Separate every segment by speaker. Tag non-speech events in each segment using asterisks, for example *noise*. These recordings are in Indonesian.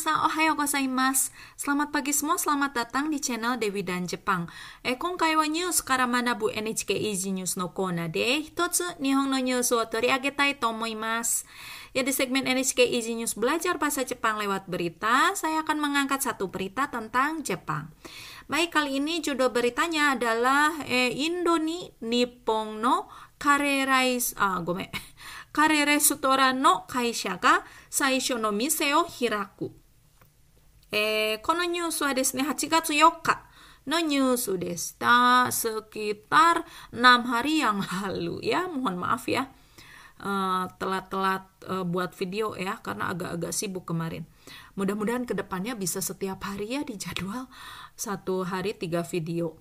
Speaker 1: minasa, ohayo gozaimasu. Selamat pagi semua, selamat datang di channel Dewi dan Jepang. Eh, konkai wa news kara manabu NHK Easy News no kona de hitotsu nihon no news wo toriagetai to omoimasu. Ya di segmen NHK Easy News Belajar Bahasa Jepang lewat berita, saya akan mengangkat satu berita tentang Jepang. Baik, kali ini judul beritanya adalah eh, Indoni Nippon no Karerais, ah, gome. *laughs* カレレストランの会社が最初の店を開く。えーこのニュースはですね、8月4日のニュースでした。sekitar 6 hari yang lalu ya. Mohon maaf ya. Eh, telat-telat eh, buat video ya karena agak-agak sibuk kemarin. Mudah-mudahan kedepannya bisa setiap hari ya dijadwal satu hari tiga video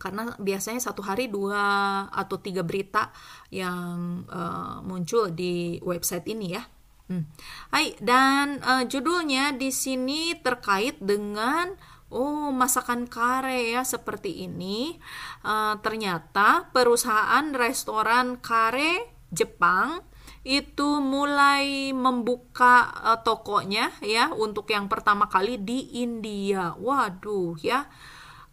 Speaker 1: karena biasanya satu hari dua atau tiga berita yang eh, muncul di website ini ya. Hmm. Hai, dan eh, judulnya di sini terkait dengan oh masakan kare ya seperti ini. Eh, ternyata perusahaan restoran kare Jepang itu mulai membuka eh, tokonya ya untuk yang pertama kali di India. Waduh ya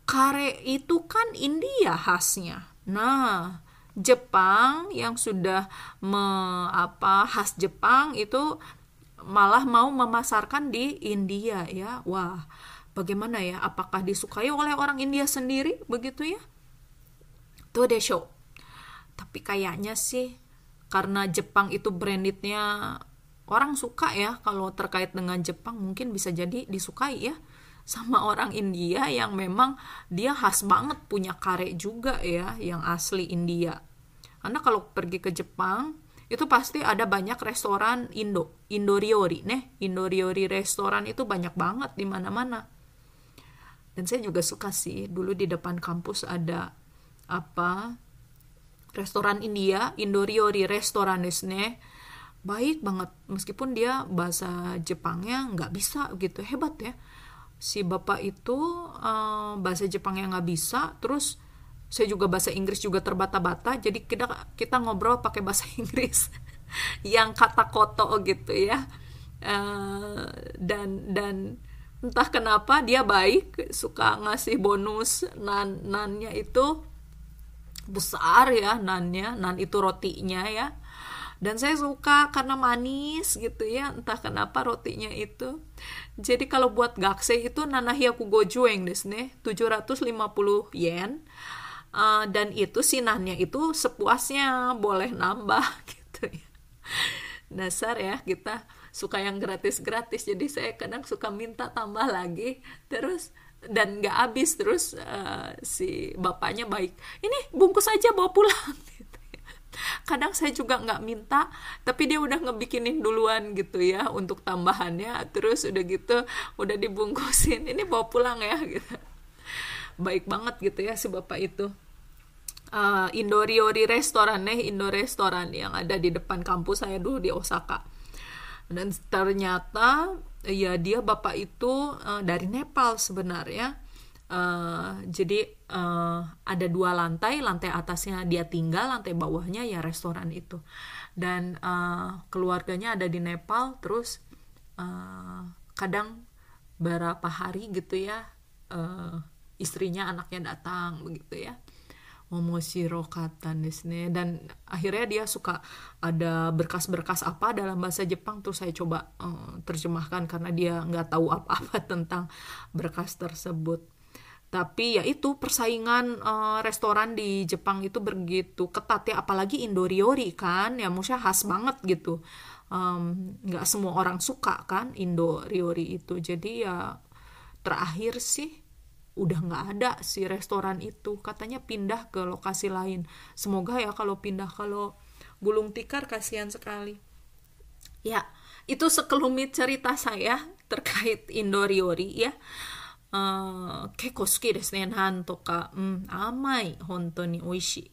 Speaker 1: kare itu kan India khasnya. Nah, Jepang yang sudah me, apa khas Jepang itu malah mau memasarkan di India ya. Wah, bagaimana ya? Apakah disukai oleh orang India sendiri begitu ya? Tuh deh show. Tapi kayaknya sih karena Jepang itu brandednya orang suka ya kalau terkait dengan Jepang mungkin bisa jadi disukai ya sama orang India yang memang dia khas banget punya kare juga ya yang asli India. Karena kalau pergi ke Jepang itu pasti ada banyak restoran Indo, Indoriori nih, Indoriori restoran itu banyak banget di mana-mana. Dan saya juga suka sih dulu di depan kampus ada apa restoran India, Indoriori restoran nih. Baik banget meskipun dia bahasa Jepangnya nggak bisa gitu hebat ya. Si bapak itu eh, bahasa Jepang yang nggak bisa terus saya juga bahasa Inggris juga terbata-bata jadi kita kita ngobrol pakai bahasa *laughs* Inggris yang kata koto gitu ya. Eh, dan dan entah kenapa dia baik suka ngasih bonus nan nannya itu besar ya nannya nan itu rotinya ya. Dan saya suka karena manis gitu ya entah kenapa rotinya itu. Jadi kalau buat gakse itu nanahiyaku gojueng desu ne 750 yen Eh, dan itu sinannya itu sepuasnya boleh nambah *laughs* gitu ya. Dasar ya kita suka yang gratis-gratis. Jadi saya kadang suka minta tambah lagi terus dan nggak habis terus eh, si bapaknya baik ini bungkus aja bawa pulang. *laughs* Gitu ya. kadang saya juga nggak minta tapi dia udah ngebikinin duluan gitu ya untuk tambahannya. Terus udah gitu udah dibungkusin ini bawa pulang ya *laughs* gitu baik banget gitu ya si bapak itu. Uh, Indoriori restoran nih Indo restoran yang ada di depan kampus saya dulu di Osaka. Dan ternyata ya dia bapak itu uh, dari Nepal sebenarnya. Uh, jadi uh, ada dua lantai, lantai atasnya dia tinggal, lantai bawahnya ya restoran itu. Dan uh, keluarganya ada di Nepal, terus uh, kadang berapa hari gitu ya, uh, istrinya anaknya datang begitu ya. Momoshiro kata desu ne. dan akhirnya dia suka ada berkas-berkas apa dalam bahasa Jepang terus saya coba eh, terjemahkan karena dia nggak tahu apa-apa *laughs* tentang berkas tersebut tapi ya itu persaingan eh, restoran di Jepang itu begitu ketat ya apalagi Indoriori kan ya maksudnya khas banget gitu nggak semua orang suka kan Indoriori itu jadi ya terakhir sih udah nggak ada si restoran itu katanya pindah ke lokasi lain semoga ya kalau pindah kalau gulung tikar kasihan sekali ya itu sekelumit cerita saya terkait Indoriori ya あー結構好きですね。なんとか、うん、甘い。本当に美味しい。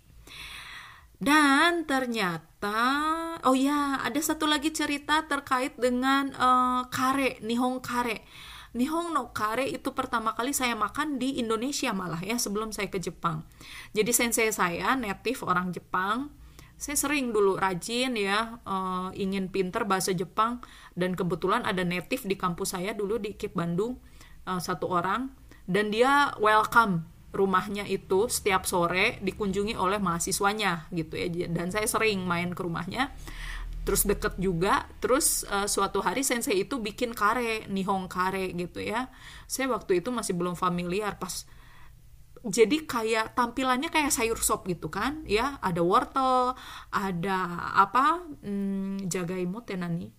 Speaker 1: Dan ternyata, oh ya, ada satu lagi cerita terkait dengan eh, kare, nihong kare. Nihong no kare itu pertama kali saya makan di Indonesia malah ya sebelum saya ke Jepang. Jadi sensei saya native orang Jepang saya sering dulu rajin ya uh, ingin pinter bahasa Jepang dan kebetulan ada native di kampus saya dulu di KIP Bandung uh, satu orang dan dia welcome rumahnya itu setiap sore dikunjungi oleh mahasiswanya gitu ya dan saya sering main ke rumahnya terus deket juga terus uh, suatu hari sensei itu bikin kare nihong kare gitu ya. Saya waktu itu masih belum familiar pas jadi kayak tampilannya kayak sayur sop gitu kan ya. Ada wortel ada apa hmm, jagaimot ya nani?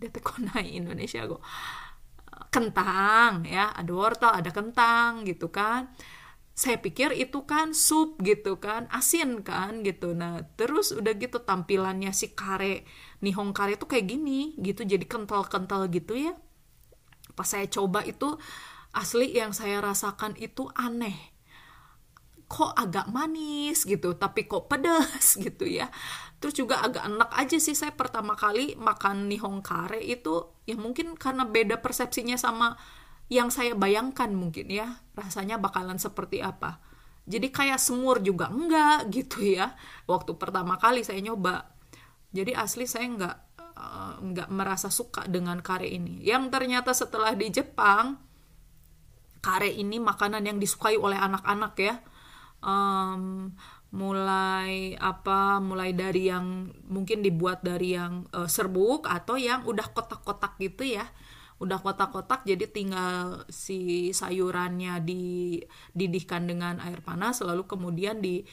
Speaker 1: Dete konai Indonesia go. Kentang ya. Ada wortel ada kentang gitu kan saya pikir itu kan sup gitu kan asin kan gitu. Nah terus udah gitu tampilannya si kare nihong kare itu kayak gini gitu jadi kental-kental gitu ya. Pas saya coba itu asli yang saya rasakan itu aneh. Kok agak manis gitu tapi kok pedas *laughs* gitu ya. Terus juga agak enak aja sih saya pertama kali makan nihong kare itu. Ya mungkin karena beda persepsinya sama yang saya bayangkan mungkin ya rasanya bakalan seperti apa. Jadi kayak semur juga enggak gitu ya. Waktu pertama kali saya nyoba jadi asli saya enggak uh, enggak merasa suka dengan kare ini. Yang ternyata setelah di Jepang kare ini makanan yang disukai oleh anak-anak ya. Um, mulai apa mulai dari yang mungkin dibuat dari yang uh, serbuk atau yang udah kotak-kotak gitu ya udah kotak-kotak jadi tinggal si sayurannya dididihkan dengan air panas lalu kemudian di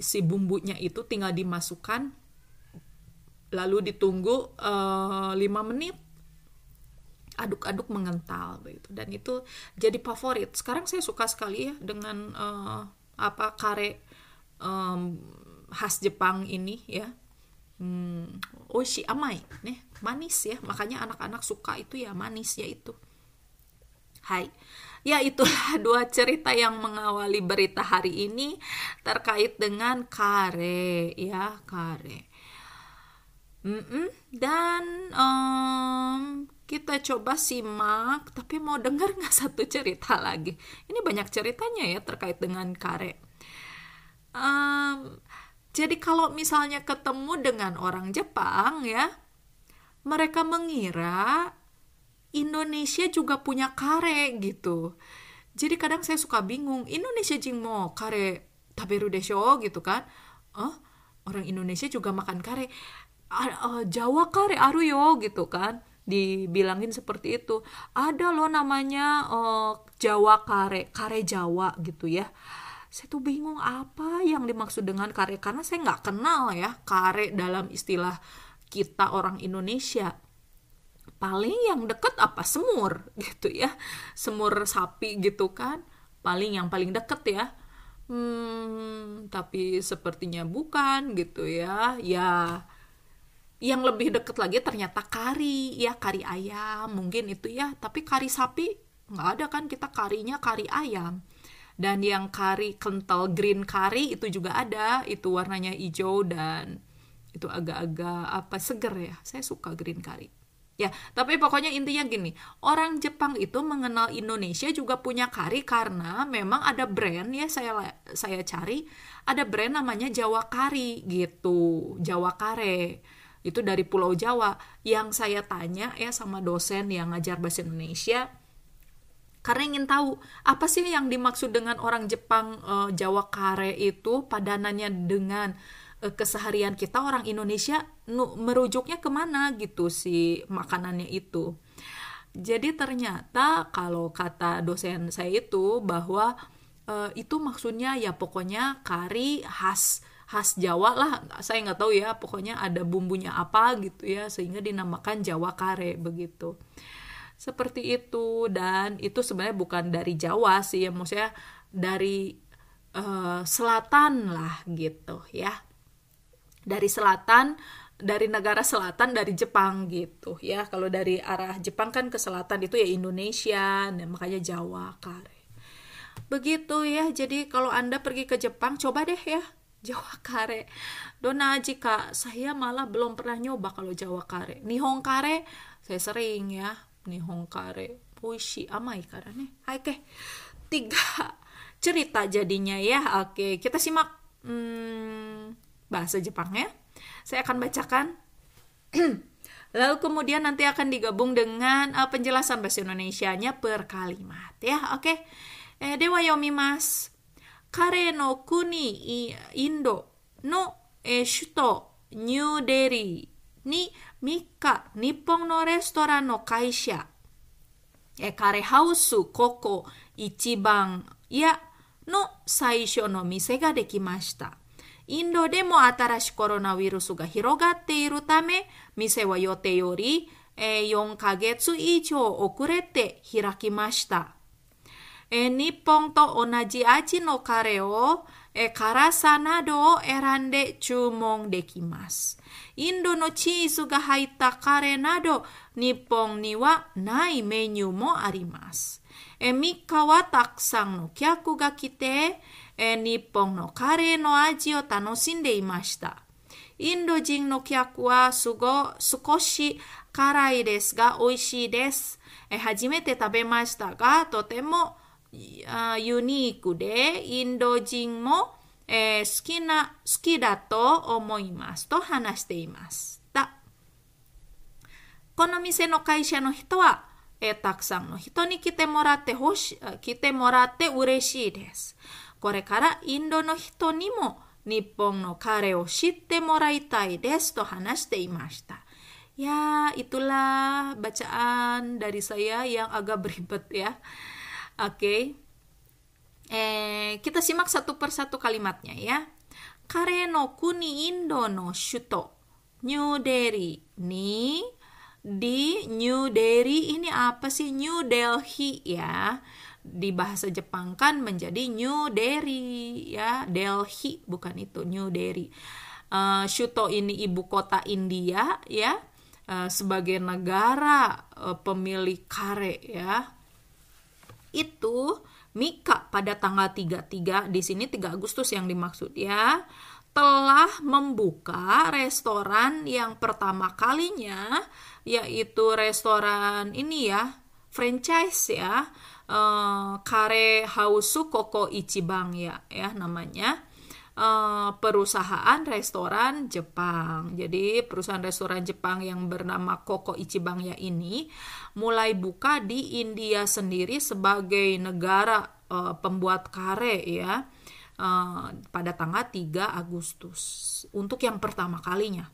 Speaker 1: si bumbunya itu tinggal dimasukkan lalu ditunggu uh, eh, 5 menit aduk-aduk mengental begitu. Dan itu jadi favorit. Sekarang saya suka sekali ya dengan uh, apa kare um, khas Jepang ini ya. Hmm, oishi amai nih manis ya makanya anak-anak suka itu ya manis ya itu Hai ya itulah *laughs* dua cerita yang mengawali berita hari ini terkait dengan kare ya kare mm -mm. dan um, kita coba simak, tapi mau dengar nggak *laughs* satu cerita lagi? Ini banyak ceritanya ya terkait dengan kare. Um, jadi kalau misalnya ketemu dengan orang Jepang ya, mereka mengira Indonesia juga punya kare gitu. Jadi kadang saya suka bingung, Indonesia jingmo kare taberu desho gitu kan. Oh, orang Indonesia juga makan kare. Jawa kare aru yo gitu kan dibilangin seperti itu ada loh namanya uh, Jawa kare kare Jawa gitu ya saya tuh bingung apa yang dimaksud dengan kare karena saya nggak kenal ya kare dalam istilah kita orang Indonesia paling yang deket apa? Semur *laughs* gitu ya. Semur sapi gitu kan paling yang paling deket ya. Hmm tapi sepertinya bukan gitu ya. Ya yang lebih deket lagi ternyata kari ya kari ayam mungkin itu ya. Tapi kari sapi nggak ada kan kita karinya kari ayam. Dan yang kari kental green kari itu juga ada itu warnanya hijau dan itu agak-agak apa seger ya. Saya suka green kari ya tapi pokoknya intinya gini. Orang Jepang itu mengenal Indonesia juga punya kari karena memang ada brand ya saya saya cari. Ada brand namanya Jawa Kari gitu. Jawa Kare itu dari Pulau Jawa. Yang saya tanya ya sama dosen yang ngajar bahasa Indonesia karena ingin tahu apa sih yang dimaksud dengan orang Jepang e, Jawa kare itu padanannya dengan keseharian kita orang Indonesia merujuknya ke mana gitu si makanannya itu. Jadi ternyata kalau kata dosen saya itu bahwa e, itu maksudnya ya pokoknya kari khas khas Jawa lah. Saya nggak tahu ya pokoknya ada bumbunya apa gitu ya sehingga dinamakan Jawa kare begitu. Seperti itu dan itu sebenarnya bukan dari Jawa sih ya maksudnya dari uh, selatan lah gitu ya dari selatan dari negara selatan dari Jepang gitu ya kalau dari arah Jepang kan ke selatan itu ya Indonesia dan makanya Jawa kare begitu ya jadi kalau anda pergi ke Jepang coba deh ya Jawa kare. Dona jika saya malah belum pernah nyoba kalau Jawa kare. Nihong kare saya sering ya. Nihong kare. Puishi amai karena Oke. Tiga cerita jadinya ya. Oke, kita simak hmm, bahasa Jepangnya. Saya akan bacakan. *clears throat* Lalu kemudian nanti akan digabung dengan uh, penjelasan bahasa Indonesianya per kalimat ya. Oke. Okay? Eh, dewa yomimas. Kare no kuni Indo no eh, shuto New Delhi ni mika Nippon no restoran no kaisha. Eh, kare house koko ichiban ya no saisho no mise ga dekimashita. インドでも新しいコロナウイルスが広がっているため、店は予定より4ヶ月以上遅れて開きました。日本と同じ味のカレーを辛さなどを選んで注文できます。インドのチーズが入ったカレーなど、日本にはないメニューもあります。3日はたくさんの客が来て、え日本のカレーの味を楽しんでいました。インド人の客はすご少し辛いですが美味しいです。え初めて食べましたが、とてもユニークで、インド人もえー、好きな、好きだと思いますと話していました。この店の会社の人は、えー、たくさんの人に来てもらってほし、来てもらって嬉しいです。これからインドの人にも日本の彼を知ってもらいたいですと話していました。Ya, itulah bacaan dari saya yang agak beribet ya. Oke. Okay. Eh, kita simak satu persatu kalimatnya ya. Kare no kuni Indo no shuto New Delhi ni di New Delhi ini apa sih New Delhi ya Di bahasa Jepang kan menjadi New Delhi ya Delhi bukan itu New Delhi uh, Shuto ini ibu kota India ya uh, sebagai negara uh, pemilik kare ya. Itu Mika pada tanggal 33 di sini 3 Agustus yang dimaksud ya telah membuka restoran yang pertama kalinya yaitu restoran ini ya franchise ya uh, Kare Hausu Koko Ichibang ya ya namanya uh, perusahaan restoran Jepang. Jadi perusahaan restoran Jepang yang bernama Koko Ichibang ya ini mulai buka di India sendiri sebagai negara uh, pembuat kare ya. Pada tanggal 3 Agustus untuk yang pertama kalinya.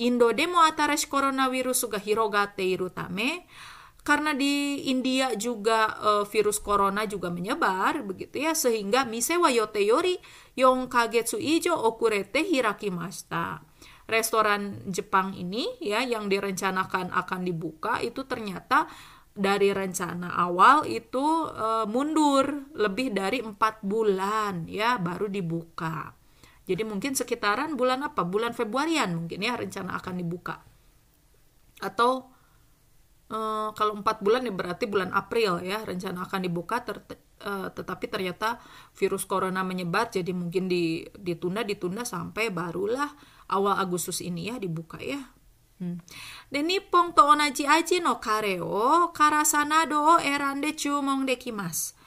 Speaker 1: Indo demo atarashi coronavirus ga hirogate iru tame karena di India juga uh, virus corona juga menyebar begitu ya sehingga mise wa yote yori yong kagetsu ijo okurete hirakimashita. Restoran Jepang ini ya yang direncanakan akan dibuka itu ternyata dari rencana awal itu uh, mundur lebih dari empat bulan ya baru dibuka. Jadi mungkin sekitaran bulan apa? Bulan Februarian mungkin ya rencana akan dibuka. Atau uh, kalau empat bulan ya berarti bulan April ya rencana akan dibuka ter, uh, tetapi ternyata virus corona menyebar jadi mungkin di, ditunda ditunda sampai barulah awal Agustus ini ya dibuka ya. Hmm. De nippon to onaji aji no kare o karasana do erande chumong dekimas.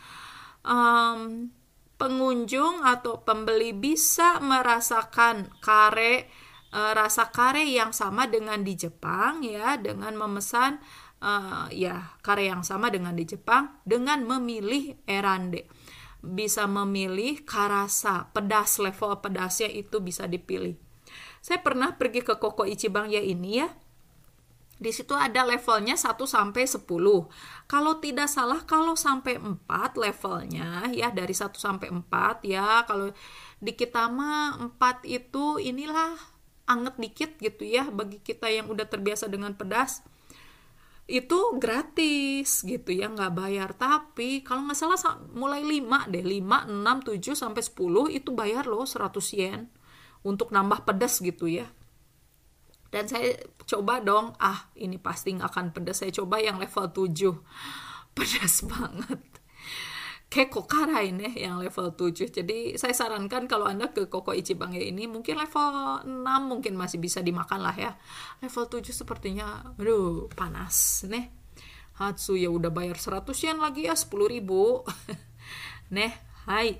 Speaker 1: Pengunjung atau pembeli bisa merasakan kare uh, rasa kare yang sama dengan di Jepang ya dengan memesan uh, ya karya yang sama dengan di Jepang dengan memilih erande bisa memilih karasa pedas level pedasnya itu bisa dipilih saya pernah pergi ke Koko Ichibang ya ini ya di situ ada levelnya 1 sampai 10. Kalau tidak salah kalau sampai 4 levelnya ya dari 1 sampai 4 ya. Kalau di kita mah 4 itu inilah anget dikit gitu ya bagi kita yang udah terbiasa dengan pedas itu gratis gitu ya nggak bayar. Tapi kalau nggak salah mulai 5 deh 5, 6, 7 sampai 10 itu bayar loh 100 yen untuk nambah pedas gitu ya. Dan saya coba dong ah ini pasti nggak akan pedas. Saya coba yang level 7 *laughs* pedas banget Keko Karai nih yang level 7 jadi saya sarankan kalau anda ke koko ichibang ini mungkin level 6 mungkin masih bisa dimakan lah ya. Level 7 sepertinya aduh panas nih. Hatsu ya udah bayar 100 yen lagi ya 10 ribu. *laughs* Nih hai.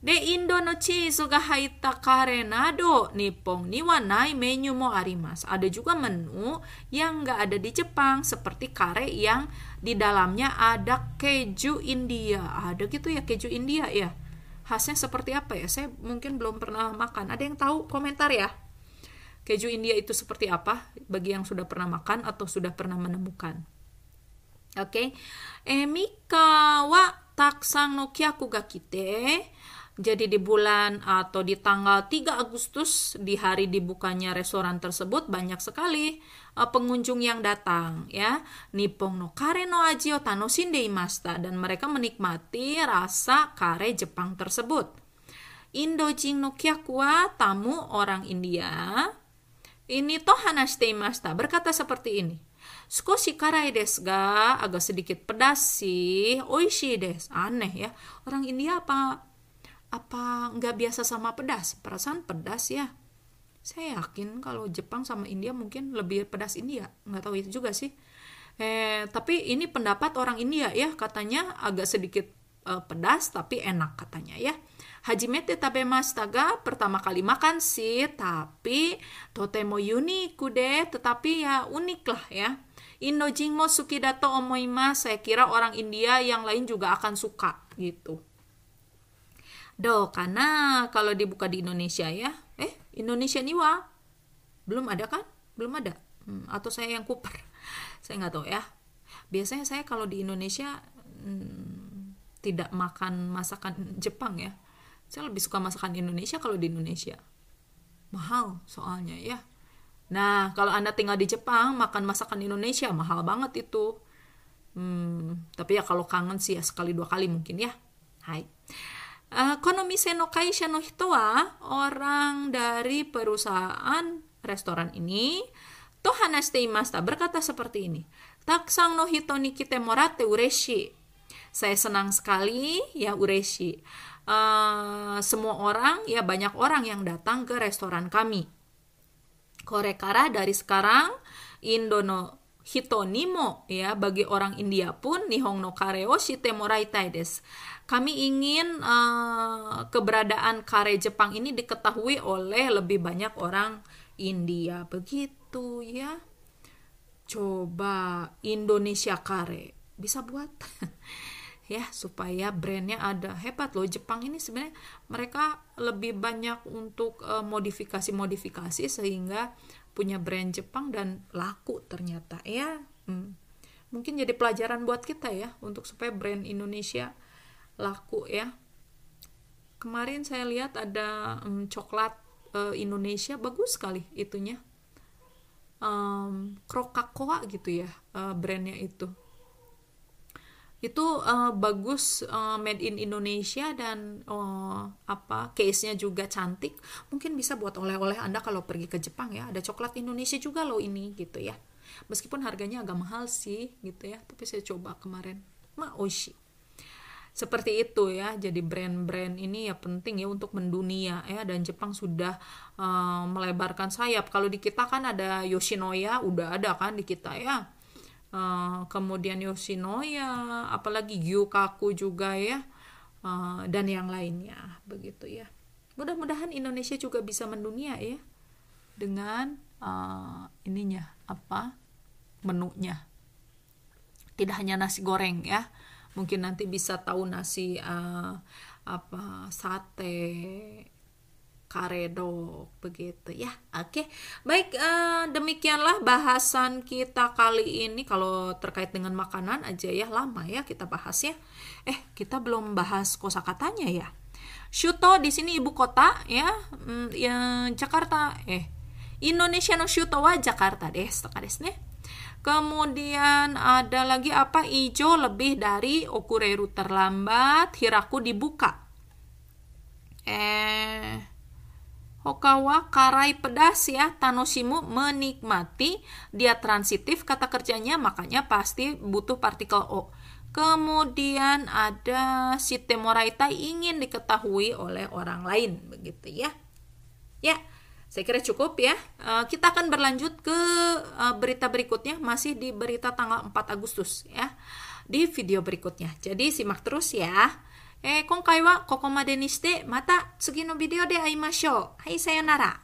Speaker 1: De indo no cheese ga haita karenado nipong ni wa nai menu mo arimas ada juga menu yang nggak ada di Jepang seperti kare yang di dalamnya ada keju India. Ada gitu ya keju India ya. Khasnya seperti apa ya? Saya mungkin belum pernah makan. Ada yang tahu? Komentar ya. Keju India itu seperti apa? Bagi yang sudah pernah makan atau sudah pernah menemukan. Oke. Okay. Emika wa taksang no kyaku ga kite. Jadi di bulan atau di tanggal 3 Agustus di hari dibukanya restoran tersebut banyak sekali pengunjung yang datang ya. Nippon no kare no aji o imashita dan mereka menikmati rasa kare Jepang tersebut. Indojin no kyaku wa tamu orang India. Ini toh hanashite imashita berkata seperti ini. Skoshi karai desu ga agak sedikit pedas sih. Oishi desu. Aneh ya. Orang India apa apa nggak biasa sama pedas perasaan pedas ya saya yakin kalau Jepang sama India mungkin lebih pedas India. Nggak tahu itu juga sih. Eh tapi ini pendapat orang India ya. Katanya agak sedikit uh, pedas tapi enak katanya ya. Hajimete tabemashita ga pertama kali makan sih tapi totemo uniku deh tetapi ya unik lah ya. Suki dato omoima saya kira orang India yang lain juga akan suka gitu. Do, karena kalau dibuka di Indonesia ya, eh Indonesia Niwa belum ada kan? Belum ada. Hmm, atau saya yang kuper, *laughs* saya nggak tahu ya. Biasanya saya kalau di Indonesia hmm, tidak makan masakan Jepang ya. Saya lebih suka masakan Indonesia kalau di Indonesia. Mahal soalnya ya. Nah, kalau Anda tinggal di Jepang, makan masakan Indonesia mahal banget itu. Hmm, tapi ya kalau kangen sih ya sekali dua kali mungkin ya. Hai. Uh, konomise no kaisha no hito wa orang dari perusahaan restoran ini to hanashite imashita berkata seperti ini. Taksang no hito ni kite morate ureshi. Saya senang sekali ya ureshi. Uh, semua orang ya banyak orang yang datang ke restoran kami. Korekara dari sekarang Indo no hito nimo ya bagi orang India pun nihong no kare o shite moraitai desu kami ingin uh, keberadaan kare Jepang ini diketahui oleh lebih banyak orang India. Begitu ya. Coba Indonesia kare bisa buat *laughs* ya supaya brandnya ada hebat loh Jepang ini sebenarnya mereka lebih banyak untuk uh, modifikasi-modifikasi sehingga punya brand Jepang dan laku ternyata. Ya hmm. mungkin jadi pelajaran buat kita ya untuk supaya brand Indonesia laku ya. Kemarin saya lihat ada um, coklat uh, Indonesia bagus sekali itunya. Um, Coca-Cola gitu ya uh, brandnya itu itu uh, bagus uh, made in Indonesia dan uh, apa case-nya juga cantik. Mungkin bisa buat oleh-oleh anda kalau pergi ke Jepang ya. Ada coklat Indonesia juga loh ini gitu ya. Meskipun harganya agak mahal sih gitu ya. Tapi saya coba kemarin. Ma oishi. Seperti itu ya jadi brand-brand ini ya penting ya untuk mendunia ya. Dan Jepang sudah uh, melebarkan sayap. Kalau di kita kan ada Yoshinoya udah ada kan di kita ya uh, kemudian Yoshinoya apalagi Gyukaku juga ya. Uh, dan yang lainnya begitu ya. Mudah-mudahan Indonesia juga bisa mendunia ya dengan uh, ininya apa menunya. Tidak hanya nasi goreng ya. Mungkin nanti bisa tahu nasi uh, apa sate karedok begitu. Ya oke. Baik uh, demikianlah bahasan kita kali ini. Kalau terkait dengan makanan aja ya lama ya kita bahas ya eh kita belum bahas kosakatanya ya. Shuto di sini ibu kota ya, mm, ya Jakarta. Eh Indonesia no Shuto wa Jakarta deh, desu nih Kemudian ada lagi apa? Ijo lebih dari okureru terlambat, hiraku dibuka. Eh Hokawa karai pedas ya, tanoshimu menikmati, dia transitif kata kerjanya makanya pasti butuh partikel o. Kemudian ada sitemoraita ingin diketahui oleh orang lain begitu ya. Ya, saya kira cukup ya. Uh, kita akan berlanjut ke uh, berita berikutnya masih di berita tanggal 4 Agustus ya. Di video berikutnya. Jadi simak terus ya. えー、今回はここまでにして、また次のビデオで会いましょう。はい、さよなら。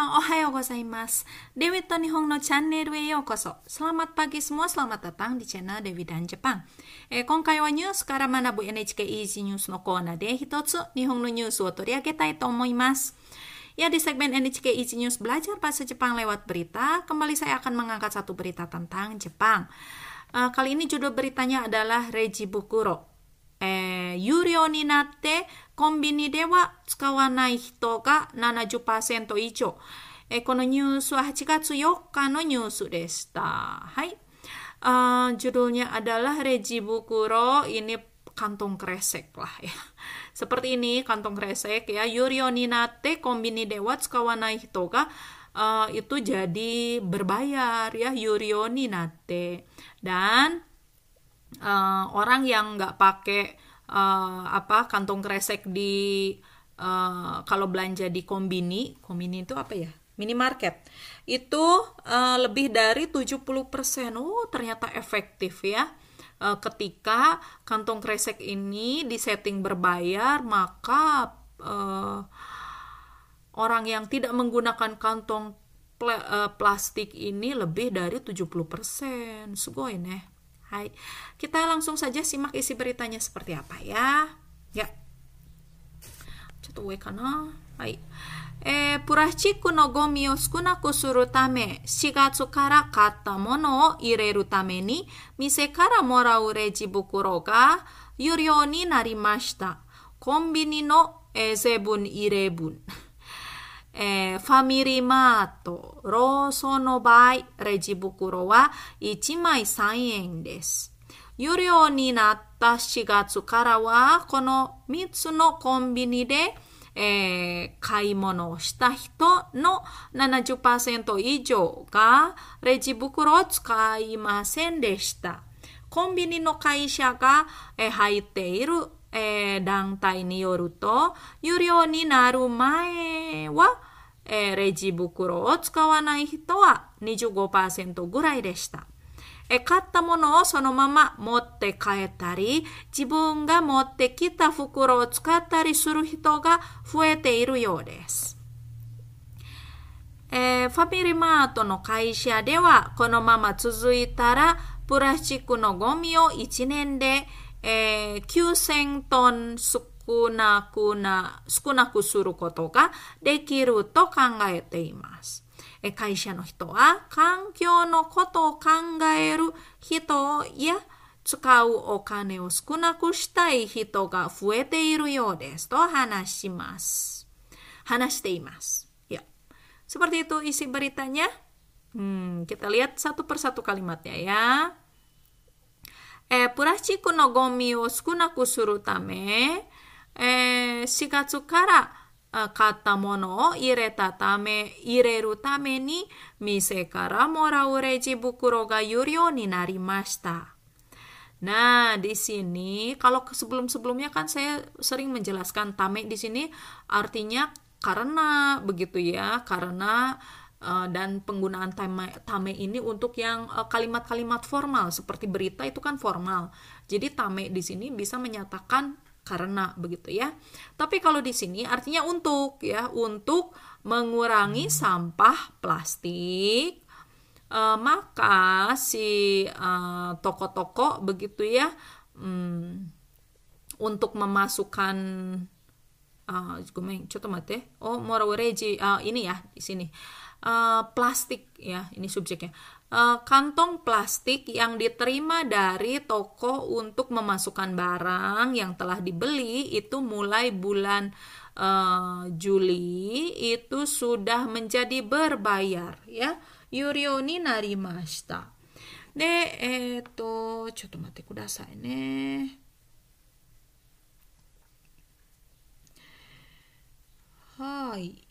Speaker 1: さんおはようございます。デビット日本のチャンネルへようこそ。Selamat pagi semua, selamat datang di channel Dewi dan Jepang。えー、今回はニュースから学ぶ NHK Easy News のコーナーで一つ日本のニュースを取り上げたいと思います。Ya, di segmen NHK Easy News belajar bahasa Jepang lewat berita, kembali saya akan mengangkat satu berita tentang Jepang. Uh, kali ini judul beritanya adalah Reji Bukuro. えー、有料になって コンビニでは使わない人が70%以上。えこのニュースは8月4日のニュースでした。はい。Uh, eh, eh, judulnya adalah Reji Bukuro ini kantong kresek lah ya. *laughs* Seperti ini kantong kresek ya. Yurioninate kombini dewa tsukawanai hito uh, eh, itu jadi berbayar ya Yurioninate. Dan uh, orang yang nggak pakai uh, apa kantong kresek di uh, kalau belanja di kombini, kombini itu apa ya? Minimarket. Itu uh, lebih dari 70%. Oh, ternyata efektif ya. Uh, ketika kantong kresek ini disetting berbayar, maka uh, orang yang tidak menggunakan kantong pl uh, plastik ini lebih dari 70%. Sugoi nih. Hai. Kita langsung saja simak isi beritanya seperti apa ya. Ya. Coba kana. Hai. えー、プラスチックのゴミを少なくするため、4月から買ったものを入れるために、店からもらうレジ袋が有料になりました。コンビニの、えー、セブンイレブン。 えー、ファミリーマート、ローソンの場合、レジ袋は1枚3円です。有料になった4月からは、この3つのコンビニで、えー、買い物をした人の70%以上がレジ袋を使いませんでした。コンビニの会社が、えー、入っているえー、団体によると、有料になる前は、えー、レジ袋を使わない人は25%ぐらいでした。えー、買ったものをそのまま持って帰ったり、自分が持ってきた袋を使ったりする人が増えているようです。えー、ファミリーマートの会社ではこのまま続いたらプラスチックのゴミを1年でえー、9000トン少なくな、少なくすることができると考えています。え会社の人は環境のことを考える人や使うお金を少なくしたい人が増えているようですと話します。話しています。Ya. Seperti itu isi beritanya. Hmm, kita lihat satu persatu kalimatnya ya. えー、プラスチックのゴミを少なくするため、えー、4月から買ったものを入れたため、入れるために店からもらうレジ袋が有料になりました。Nah, di sini kalau sebelum-sebelumnya kan saya sering menjelaskan tame di sini artinya karena begitu ya, karena Uh, dan penggunaan tame, tame ini untuk yang eh, kalimat-kalimat formal seperti berita itu kan formal. Jadi tame di sini bisa menyatakan karena begitu ya. Tapi kalau di sini artinya untuk ya, untuk mengurangi sampah plastik. Uh, maka si toko-toko uh, begitu ya um, untuk memasukkan uh, ini ya di sini uh, plastik ya ini subjeknya uh, kantong plastik yang diterima dari toko untuk memasukkan barang yang telah dibeli itu mulai bulan uh, Juli itu sudah menjadi berbayar ya yurio ni Hai, で、えっ、ー、と、ちょっと待ってくださいね。はい。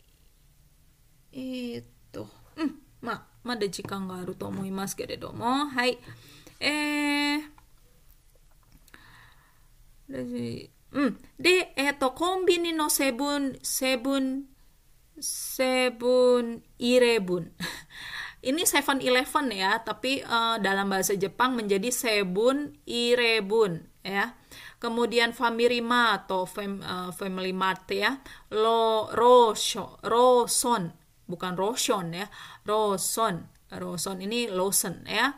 Speaker 1: えっ、ー、とうんまあまだ時間があると思いますけれどもはいえーうん。で、えっ、ー、と、コンビニのセブン、セブン、セブンイレブン。Ini Seven *laughs* Eleven ya, tapi uh, dalam bahasa Jepang menjadi Sebun Irebun ya. Kemudian Famirima atau fam, uh, Family Mart ya. Lo Rosho, Roson, bukan Roshon ya. Roson. Roson ini Lawson ya.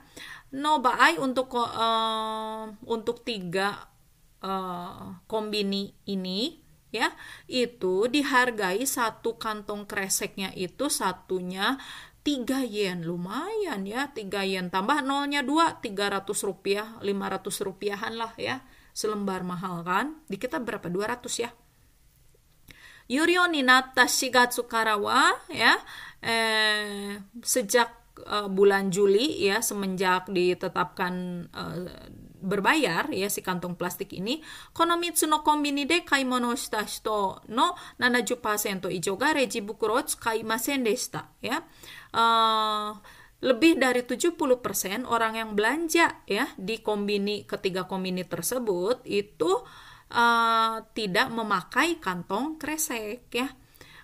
Speaker 1: No baai untuk uh, untuk tiga uh, kombini ini ya itu dihargai satu kantong kreseknya itu satunya 3 yen. Lumayan ya 3 yen. Tambah nolnya 2 300 rupiah 500 rupiahan lah ya. Selembar mahal kan? Di kita berapa 200 ya Yurio ni natta shigatsu karawa ya. Eh, sejak uh, bulan Juli ya semenjak ditetapkan uh, berbayar ya si kantong plastik ini konomitsu no kombini de kaimono shita hito no 70% ijo ga reji bukuro deshita ya. Uh, lebih dari 70% orang yang belanja ya di kombini ketiga kombini tersebut itu tidak memakai kantong kresek ya.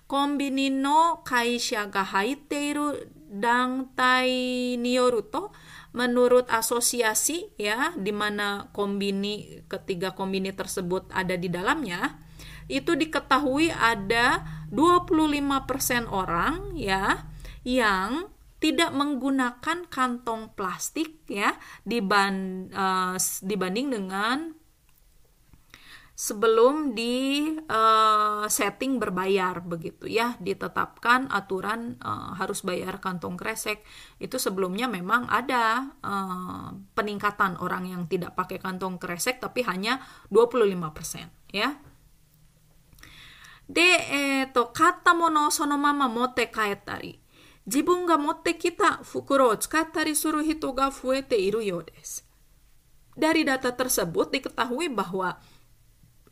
Speaker 1: Kombini no kaisha ga haiteiru dangtai niyoruto menurut asosiasi ya di mana kombini ketiga kombini tersebut ada di dalamnya itu diketahui ada 25% orang ya yang tidak menggunakan kantong plastik ya diban, uh, dibanding dengan sebelum di uh, setting berbayar begitu ya ditetapkan aturan uh, harus bayar kantong kresek itu sebelumnya memang ada uh, peningkatan orang yang tidak pakai kantong kresek tapi hanya 25% ya de eto katta mono sono mama motte kaetari 自分が持ってきた袋を使ったりする人が増えているようです。Dari data tersebut diketahui bahwa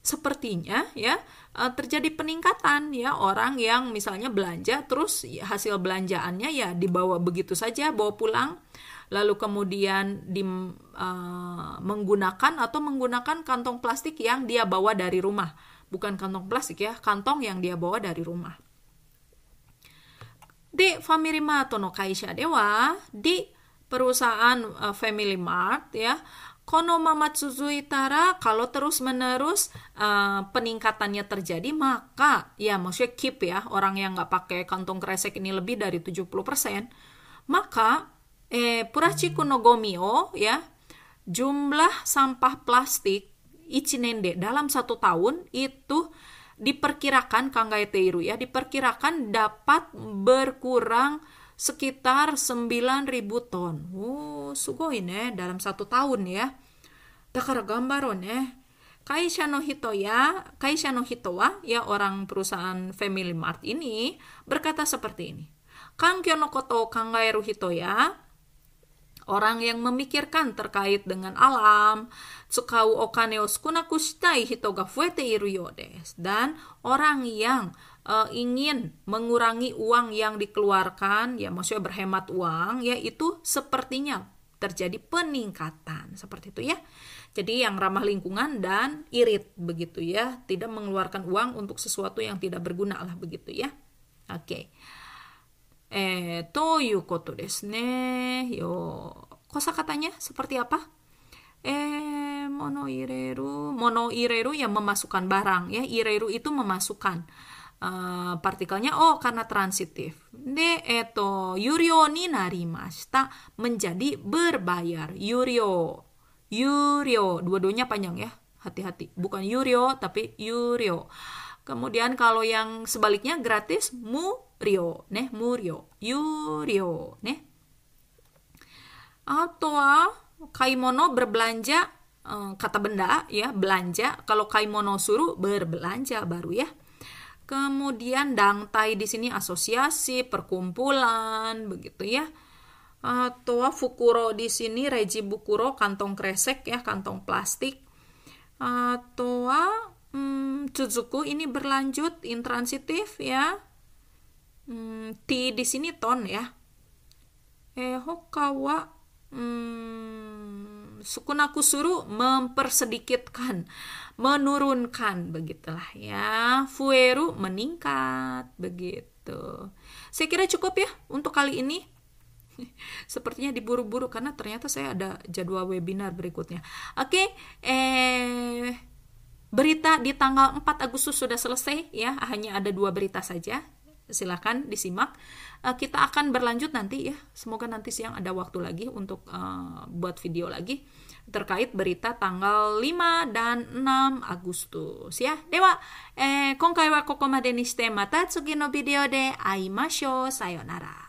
Speaker 1: sepertinya ya eh, terjadi peningkatan ya orang yang misalnya belanja terus hasil belanjaannya ya dibawa begitu saja bawa pulang lalu kemudian di uh, menggunakan atau menggunakan kantong plastik yang dia bawa dari rumah. Bukan kantong plastik ya kantong yang dia bawa dari rumah. Di Family Mart no kaisha dewa di perusahaan uh, Family Mart ya kono mamatsuzuitara kalau terus menerus uh, peningkatannya terjadi maka ya maksudnya keep ya orang yang nggak pakai kantong kresek ini lebih dari 70% maka eh purachiku no gomio ya jumlah sampah plastik ichinende dalam satu tahun itu diperkirakan kangaeteiru ya diperkirakan dapat berkurang sekitar 9.000 ton. Oh, sugoi ne dalam satu tahun ya. Dakara gambaro ne. Kaisha no hito ya, Kaisha no hito wa, ya orang perusahaan Family Mart ini berkata seperti ini. Kankyo no koto kangaeru hito ya, orang yang memikirkan terkait dengan alam, tsukau okane o shitai hito ga fuete iru yodes. Dan orang yang uh, ingin mengurangi uang yang dikeluarkan, ya maksudnya berhemat uang, ya itu sepertinya terjadi peningkatan seperti itu ya. Jadi yang ramah lingkungan dan irit begitu ya, tidak mengeluarkan uang untuk sesuatu yang tidak berguna lah begitu ya. Oke. Okay. Eh, to yu koto desu ne. Yo, kosa katanya seperti apa? Eh, mono ireru, mono ireru yang memasukkan barang ya. Ireru itu memasukkan uh, partikelnya oh karena transitif. De eto yurio ni narimashita menjadi berbayar. Yurio. Yurio, dua-duanya panjang ya. Hati-hati. Bukan yurio tapi yurio. Kemudian kalau yang sebaliknya gratis murio, neh murio. Yurio, neh. Atau kaimono berbelanja eh, kata benda ya belanja kalau kaimono suruh berbelanja baru ya Kemudian dangtai di sini asosiasi, perkumpulan, begitu ya. Atau fukuro di sini reji bukuro kantong kresek ya, kantong plastik. Atau Hmm, Tsuzuku ini berlanjut intransitif ya. Hmm, ti di sini ton ya. Eh, hokawa hmm, sukunaku suruh mempersedikitkan, menurunkan begitulah ya. Fueru meningkat begitu. Saya kira cukup ya untuk kali ini. *laughs* Sepertinya diburu-buru karena ternyata saya ada jadwal webinar berikutnya. Oke, eh berita di tanggal 4 Agustus sudah selesai ya, hanya ada dua berita saja silahkan disimak. Eh, kita akan berlanjut nanti ya. Semoga nanti siang ada waktu lagi untuk eh, buat video lagi terkait berita tanggal 5 dan 6 Agustus ya. Dewa, eh, kongkai wa koko made ni shite mata tsugi no video de aimashou. Sayonara.